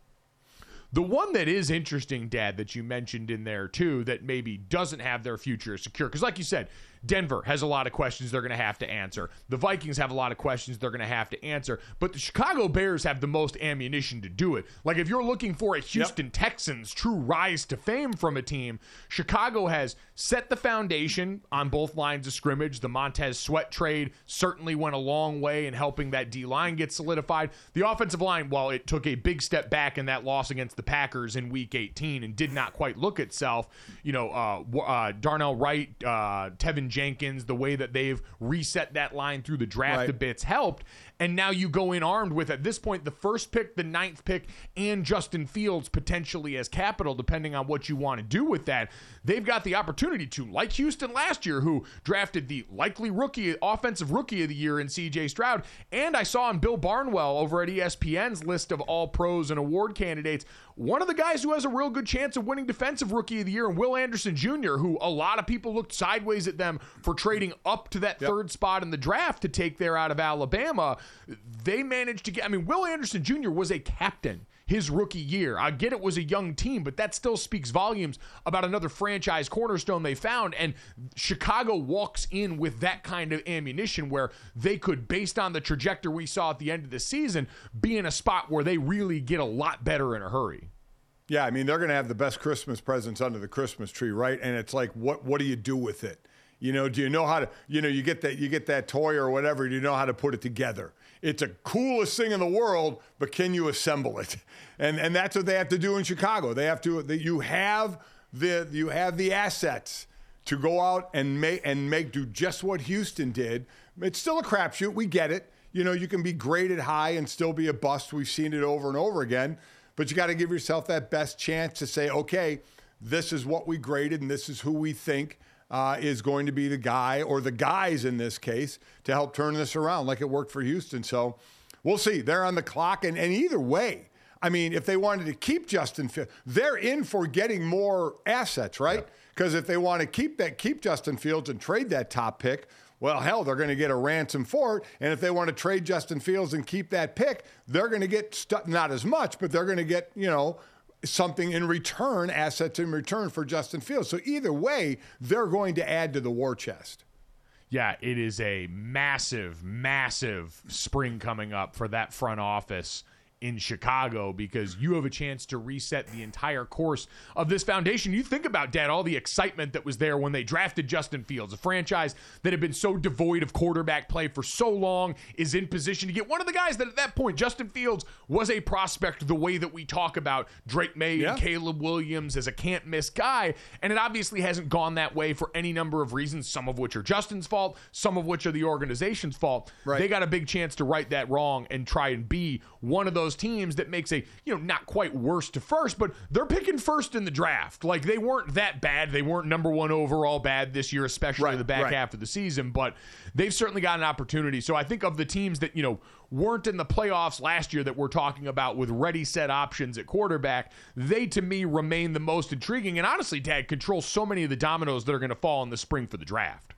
The one that is interesting, Dad, that you mentioned in there too, that maybe doesn't have their future secure, because like you said, Denver has a lot of questions they're going to have to answer. The Vikings have a lot of questions they're going to have to answer. But the Chicago Bears have the most ammunition to do it. Like if you're looking for a Houston yep. Texans true rise to fame from a team, Chicago has set the foundation on both lines of scrimmage. The Montez Sweat trade certainly went a long way in helping that D line get solidified. The offensive line, while it took a big step back in that loss against the Packers in Week 18 and did not quite look itself, you know, uh, uh, Darnell Wright, uh, Teven Jenkins, the way that they've reset that line through the draft right. a bit's helped. And now you go in armed with, at this point, the first pick, the ninth pick, and Justin Fields potentially as capital, depending on what you want to do with that. They've got the opportunity to, like Houston last year, who drafted the likely rookie, offensive rookie of the year in CJ Stroud. And I saw on Bill Barnwell over at ESPN's list of all pros and award candidates, one of the guys who has a real good chance of winning defensive rookie of the year, and Will Anderson Jr., who a lot of people looked sideways at them for trading up to that yep. third spot in the draft to take there out of Alabama they managed to get. I mean, Will Anderson Jr. was a captain his rookie year. I get it was a young team, but that still speaks volumes about another franchise cornerstone they found. And Chicago walks in with that kind of ammunition where they could, based on the trajectory we saw at the end of the season, be in a spot where they really get a lot better in a hurry. Yeah, I mean they're going to have the best Christmas presents under the Christmas tree, right? And it's like, what what do you do with it? You know, do you know how to? You know, you get that you get that toy or whatever. Do you know how to put it together? It's the coolest thing in the world, but can you assemble it? And and that's what they have to do in Chicago. They have to. That you have the you have the assets to go out and make and make do just what Houston did. It's still a crapshoot. We get it. You know, you can be graded high and still be a bust. We've seen it over and over again. But you got to give yourself that best chance to say, okay, this is what we graded and this is who we think uh, is going to be the guy or the guys in this case to help turn this around, like it worked for Houston. So we'll see. They're on the clock, and, and either way, I mean, if they wanted to keep Justin Fields, they're in for getting more assets, right? Because if they want to keep that, keep Justin Fields and trade that top pick, well, hell, they're going to get a ransom for it. And if they want to trade Justin Fields and keep that pick, they're going to get stu- not as much, but they're going to get you know something in return, assets in return for Justin Fields. So either way, they're going to add to the war chest. Yeah, it is a massive, massive spring coming up for that front office in Chicago because you have a chance to reset the entire course of this foundation. You think about, Dad, all the excitement that was there when they drafted Justin Fields, a franchise that had been so devoid of quarterback play for so long, is in position to get one of the guys that at that point, Justin Fields was a prospect the way that we talk about Drake Maye yeah. and Caleb Williams as a can't miss guy. And it obviously hasn't gone that way for any number of reasons, some of which are Justin's fault, some of which are the organization's fault. Right. They got a big chance to right that wrong and try and be one of those those teams that makes a, you know, not quite worst to first, but they're picking first in the draft. Like they weren't that bad. They weren't number one overall bad this year, especially right, the back right. half of the season, but they've certainly got an opportunity. So I think of the teams that, you know, weren't in the playoffs last year that we're talking about with ready set options at quarterback, they to me remain the most intriguing. And honestly, Dad, control so many of the dominoes that are going to fall in the spring for the draft.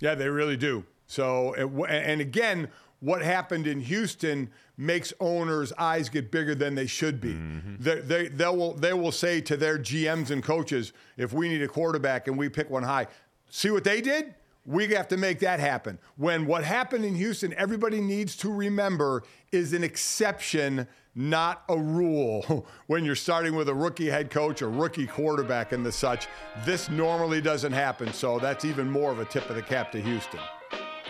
Yeah, they really do. So, and again, what happened in Houston makes owners' eyes get bigger than they should be. Mm-hmm. They, they, they, will, they will say to their GMs and coaches, if we need a quarterback and we pick one high, see what they did? We have to make that happen. When what happened in Houston, everybody needs to remember is an exception, not a rule. (laughs) when you're starting with a rookie head coach, a rookie quarterback, and the such, this normally doesn't happen. So that's even more of a tip of the cap to Houston.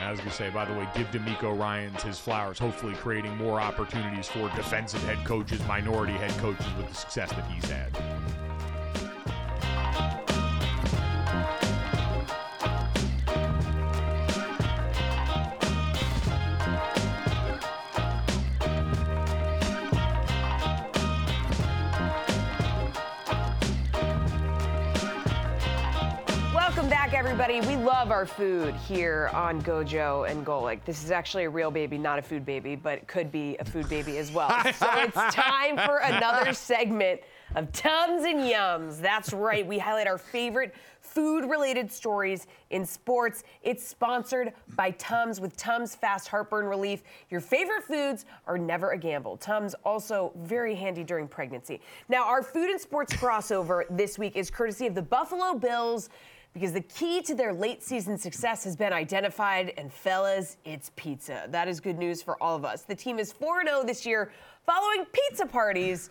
I was going to say, by the way, give DeMeco Ryans his flowers, hopefully creating more opportunities for defensive head coaches, minority head coaches with the success that he's had. Everybody. We love our food here on Gojo and Golic. This is actually a real baby, not a food baby, but it could be a food baby as well. (laughs) so it's time for another segment of Tums and Yums. That's right. We highlight our favorite food related stories in sports. It's sponsored by Tums with Tums Fast Heartburn Relief. Your favorite foods are never a gamble. Tums also very handy during pregnancy. Now, our food and sports crossover this week is courtesy of the Buffalo Bills because the key to their late season success has been identified, and fellas, it's pizza. That is good news for all of us. The team is 4 0 this year following pizza parties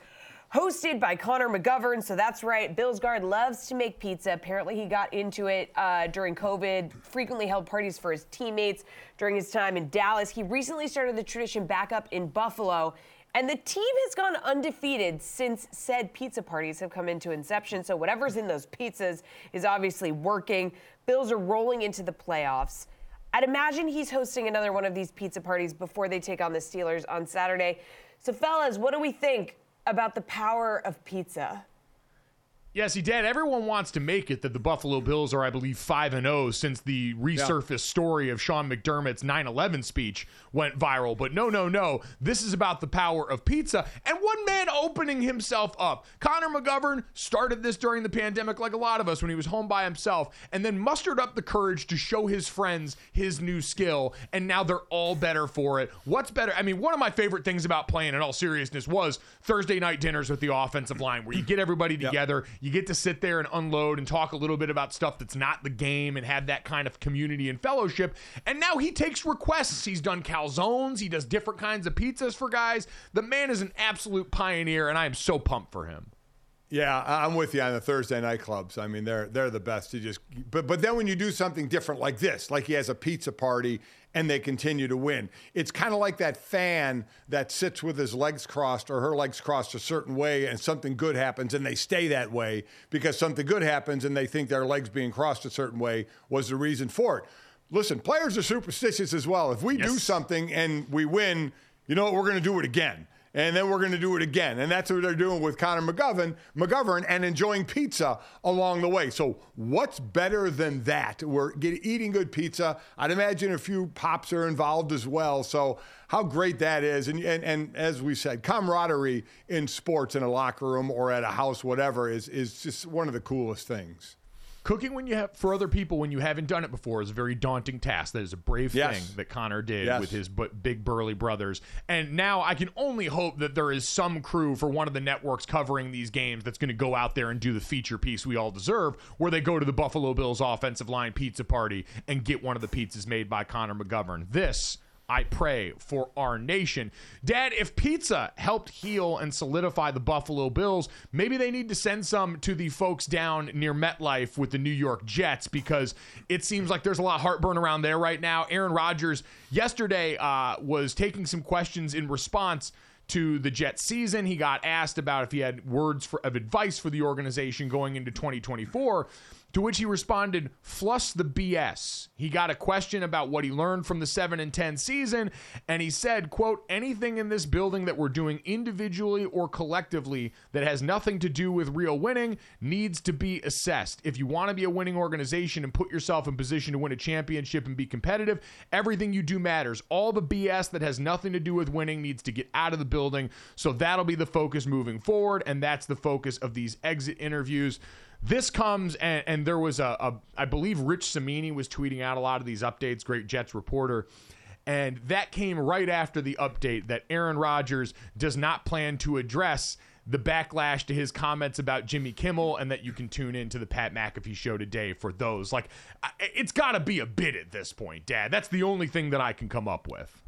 hosted by Connor McGovern. So that's right, Bills guard loves to make pizza. Apparently, he got into it uh, during COVID, frequently held parties for his teammates during his time in Dallas. He recently started the tradition back up in Buffalo. And the team has gone undefeated since said pizza parties have come into inception. So whatever's in those pizzas is obviously working. Bills are rolling into the playoffs. I'd imagine he's hosting another one of these pizza parties before they take on the Steelers on Saturday. So, fellas, what do we think about the power of pizza? Yes, he did. Everyone wants to make it that the Buffalo Bills are, I believe, 5 and 0 since the resurfaced yeah. story of Sean McDermott's 9 11 speech went viral. But no, no, no. This is about the power of pizza and one man opening himself up. Connor McGovern started this during the pandemic, like a lot of us, when he was home by himself, and then mustered up the courage to show his friends his new skill. And now they're all better for it. What's better? I mean, one of my favorite things about playing, in all seriousness, was Thursday night dinners with the offensive line, where you get everybody together. Yep you get to sit there and unload and talk a little bit about stuff that's not the game and have that kind of community and fellowship. And now he takes requests. He's done calzones, he does different kinds of pizzas for guys. The man is an absolute pioneer, and I am so pumped for him. Yeah, I'm with you on the Thursday night clubs. I mean, they're they're the best. To just but but then when you do something different like this, like he has a pizza party and they continue to win, it's kind of like that fan that sits with his legs crossed or her legs crossed a certain way, and something good happens and they stay that way because something good happens and they think their legs being crossed a certain way was the reason for it. Listen, players are superstitious as well. If we yes. do something and we win, you know what? We're going to do it again and then we're going to do it again. And that's what they're doing with Connor McGovern, McGovern and enjoying pizza along the way. So what's better than that? We're eating good pizza. I'd imagine a few pops are involved as well. So how great that is. And, and, and as we said, camaraderie in sports in a locker room or at a house, whatever, is, is just one of the coolest things. Cooking when you have for other people when you haven't done it before is a very daunting task. That is a brave yes. thing that Connor did yes. with his big burly brothers. And now I can only hope that there is some crew for one of the networks covering these games that's going to go out there and do the feature piece we all deserve, where they go to the Buffalo Bills offensive line pizza party and get one of the pizzas made by Connor McGovern. This I pray for our nation. Dad, if pizza helped heal and solidify the Buffalo Bills, maybe they need to send some to the folks down near MetLife with the New York Jets because it seems like there's a lot of heartburn around there right now. Aaron Rodgers yesterday uh, was taking some questions in response to the Jets season. He got asked about if he had words for, of advice for the organization going into 2024. To which he responded, "Flush the BS." He got a question about what he learned from the 7 and 10 season, and he said, "Quote, anything in this building that we're doing individually or collectively that has nothing to do with real winning needs to be assessed. If you want to be a winning organization and put yourself in position to win a championship and be competitive, everything you do matters. All the BS that has nothing to do with winning needs to get out of the building. So that'll be the focus moving forward, and that's the focus of these exit interviews." This comes and, and there was a, a I believe Rich Cimini was tweeting out a lot of these updates, great Jets reporter. And that came right after the update that Aaron Rodgers does not plan to address the backlash to his comments about Jimmy Kimmel and that you can tune into the Pat McAfee show today for those. Like, it's got to be a bit at this point, Dad. That's the only thing that I can come up with.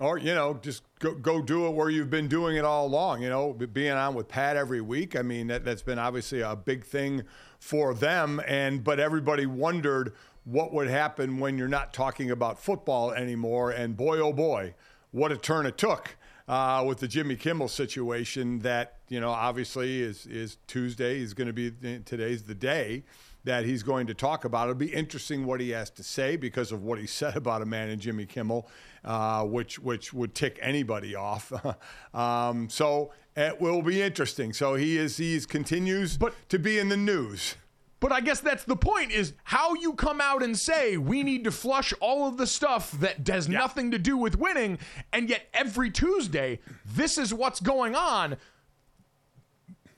Or, you know, just go, go do it where you've been doing it all along, you know, being on with Pat every week. I mean, that, that's been obviously a big thing for them. And, but everybody wondered what would happen when you're not talking about football anymore. And boy, oh boy, what a turn it took uh, with the Jimmy Kimmel situation. That you know, obviously, is is Tuesday is going to be today's the day that he's going to talk about. It'll be interesting what he has to say because of what he (laughs) said about a man in Jimmy Kimmel, uh, which which would tick anybody off. (laughs) um, so it will be interesting. So he is he continues but, to be in the news. But I guess that's the point is how you come out and say we need to flush all of the stuff that has yeah. nothing to do with winning and yet every Tuesday this is what's going on.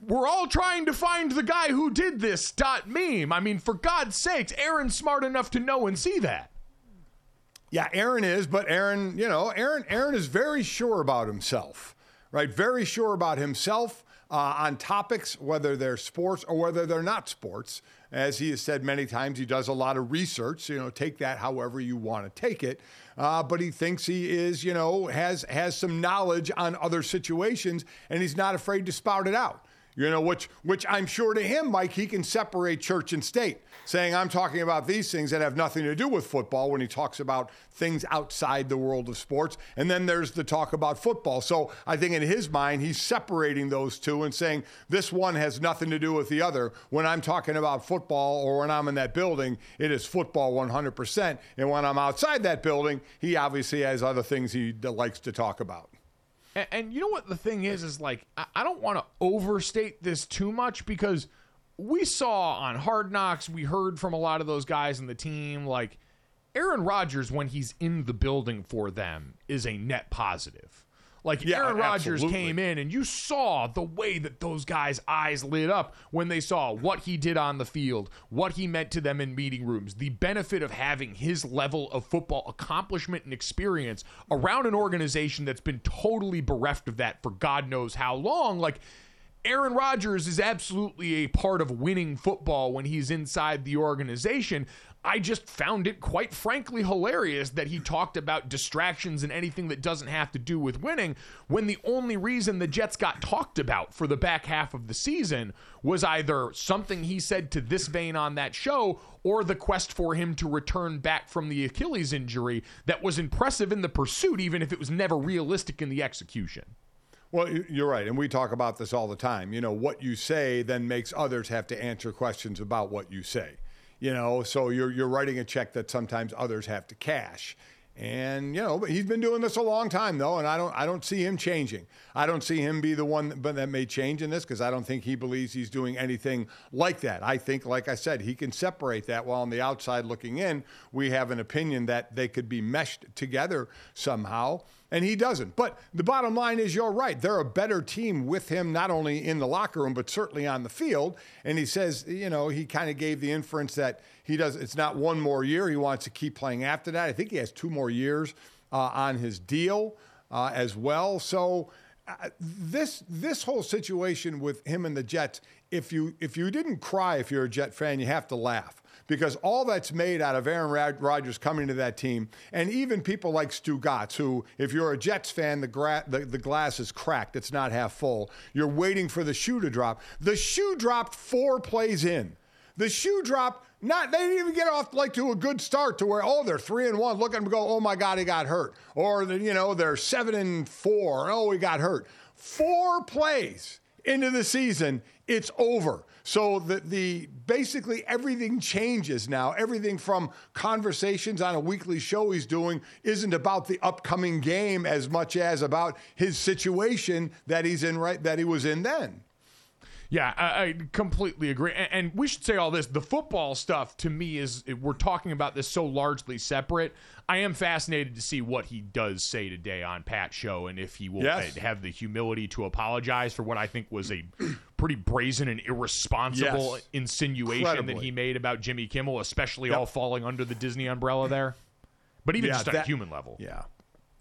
We're all trying to find the guy who did this dot meme. I mean, for God's sakes, Aaron's smart enough to know and see that. Yeah, Aaron is, but Aaron, you know, Aaron Aaron is very sure about himself. Right? Very sure about himself uh, on topics, whether they're sports or whether they're not sports. As he has said many times, he does a lot of research. You know, take that however you want to take it. Uh, but he thinks he is, you know, has has some knowledge on other situations, and he's not afraid to spout it out. You know, which which I'm sure to him, Mike, he can separate church and state, saying I'm talking about these things that have nothing to do with football when he talks about things outside the world of sports. And then there's the talk about football. So I think in his mind, he's separating those two and saying this one has nothing to do with the other. When I'm talking about football or when I'm in that building, it is football 100%. And when I'm outside that building, he obviously has other things he likes to talk about. And, and you know what the thing is is like I, I don't want to overstate this too much because we saw on Hard Knocks, we heard from a lot of those guys in the team like Aaron Rodgers when he's in the building for them is a net positive. Like yeah, Aaron Rodgers came in and you saw the way that those guys' eyes lit up when they saw what he did on the field, what he meant to them in meeting rooms, the benefit of having his level of football accomplishment and experience around an organization that's been totally bereft of that for God knows how long. Like Aaron Rodgers is absolutely a part of winning football when he's inside the organization. I just found it quite frankly hilarious that he talked about distractions and anything that doesn't have to do with winning when the only reason the Jets got talked about for the back half of the season was either something he said to this vein on that show or the quest for him to return back from the Achilles injury that was impressive in the pursuit, even if it was never realistic in the execution. Well, you're right. And we talk about this all the time. You know, what you say then makes others have to answer questions about what you say you know, so you're you're writing a check that sometimes others have to cash. And you know, but he's been doing this a long time though, and I don't I don't see him changing. I don't see him be the one that, that may change in this because I don't think he believes he's doing anything like that. I think, like I said, he can separate that. While on the outside looking in, we have an opinion that they could be meshed together somehow and he doesn't. But the bottom line is, you're right. They're a better team with him, not only in the locker room, but certainly on the field. And he says, you know, he kind of gave the inference that he does, it's not one more year. He wants to keep playing after that. I think he has two more years uh, on his deal uh, as well. So, uh, this this whole situation with him and the Jets, if you if you didn't cry if you're a Jet fan, you have to laugh because all that's made out of Aaron Rodgers coming to that team, and even people like Stugotz, who, if you're a Jets fan, the, gra- the, the glass is cracked, it's not half full. You're waiting for the shoe to drop. The shoe dropped four plays in. The shoe dropped. Not they didn't even get off like to a good start to where oh they're three and one. Look at them go oh my god he got hurt or you know they're seven and four oh he got hurt. Four plays into the season it's over. So the, the basically everything changes now. Everything from conversations on a weekly show he's doing isn't about the upcoming game as much as about his situation that he's in right that he was in then. Yeah, I, I completely agree. And, and, we should say all this. The football stuff to me is we're talking about this so largely separate. I am fascinated to see what he does say today on Pat's show and if he will yes. have the humility to apologize for what I think was a pretty brazen and irresponsible Yes. insinuation that he made about Jimmy Kimmel, especially Yep. all falling under the Disney umbrella there. But even Yeah, just on a human level. Yeah.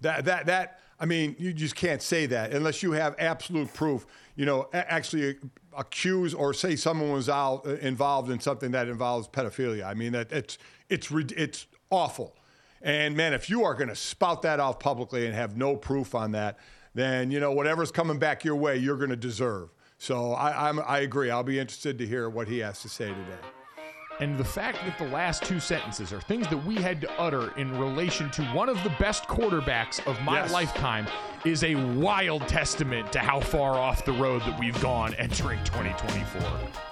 That that that I mean, you just can't say that unless you have absolute proof. You know, actually accuse or say someone was out, uh, involved in something that involves pedophilia. I mean, that it's it's it's awful. And man, if you are going to spout that off publicly and have no proof on that, then you know whatever's coming back your way, you're going to deserve. So I, I'm, I agree. I'll be interested to hear what he has to say today. And the fact that the last two sentences are things that we had to utter in relation to one of the best quarterbacks of my Yes. lifetime is a wild testament to how far off the road that we've gone entering 2024.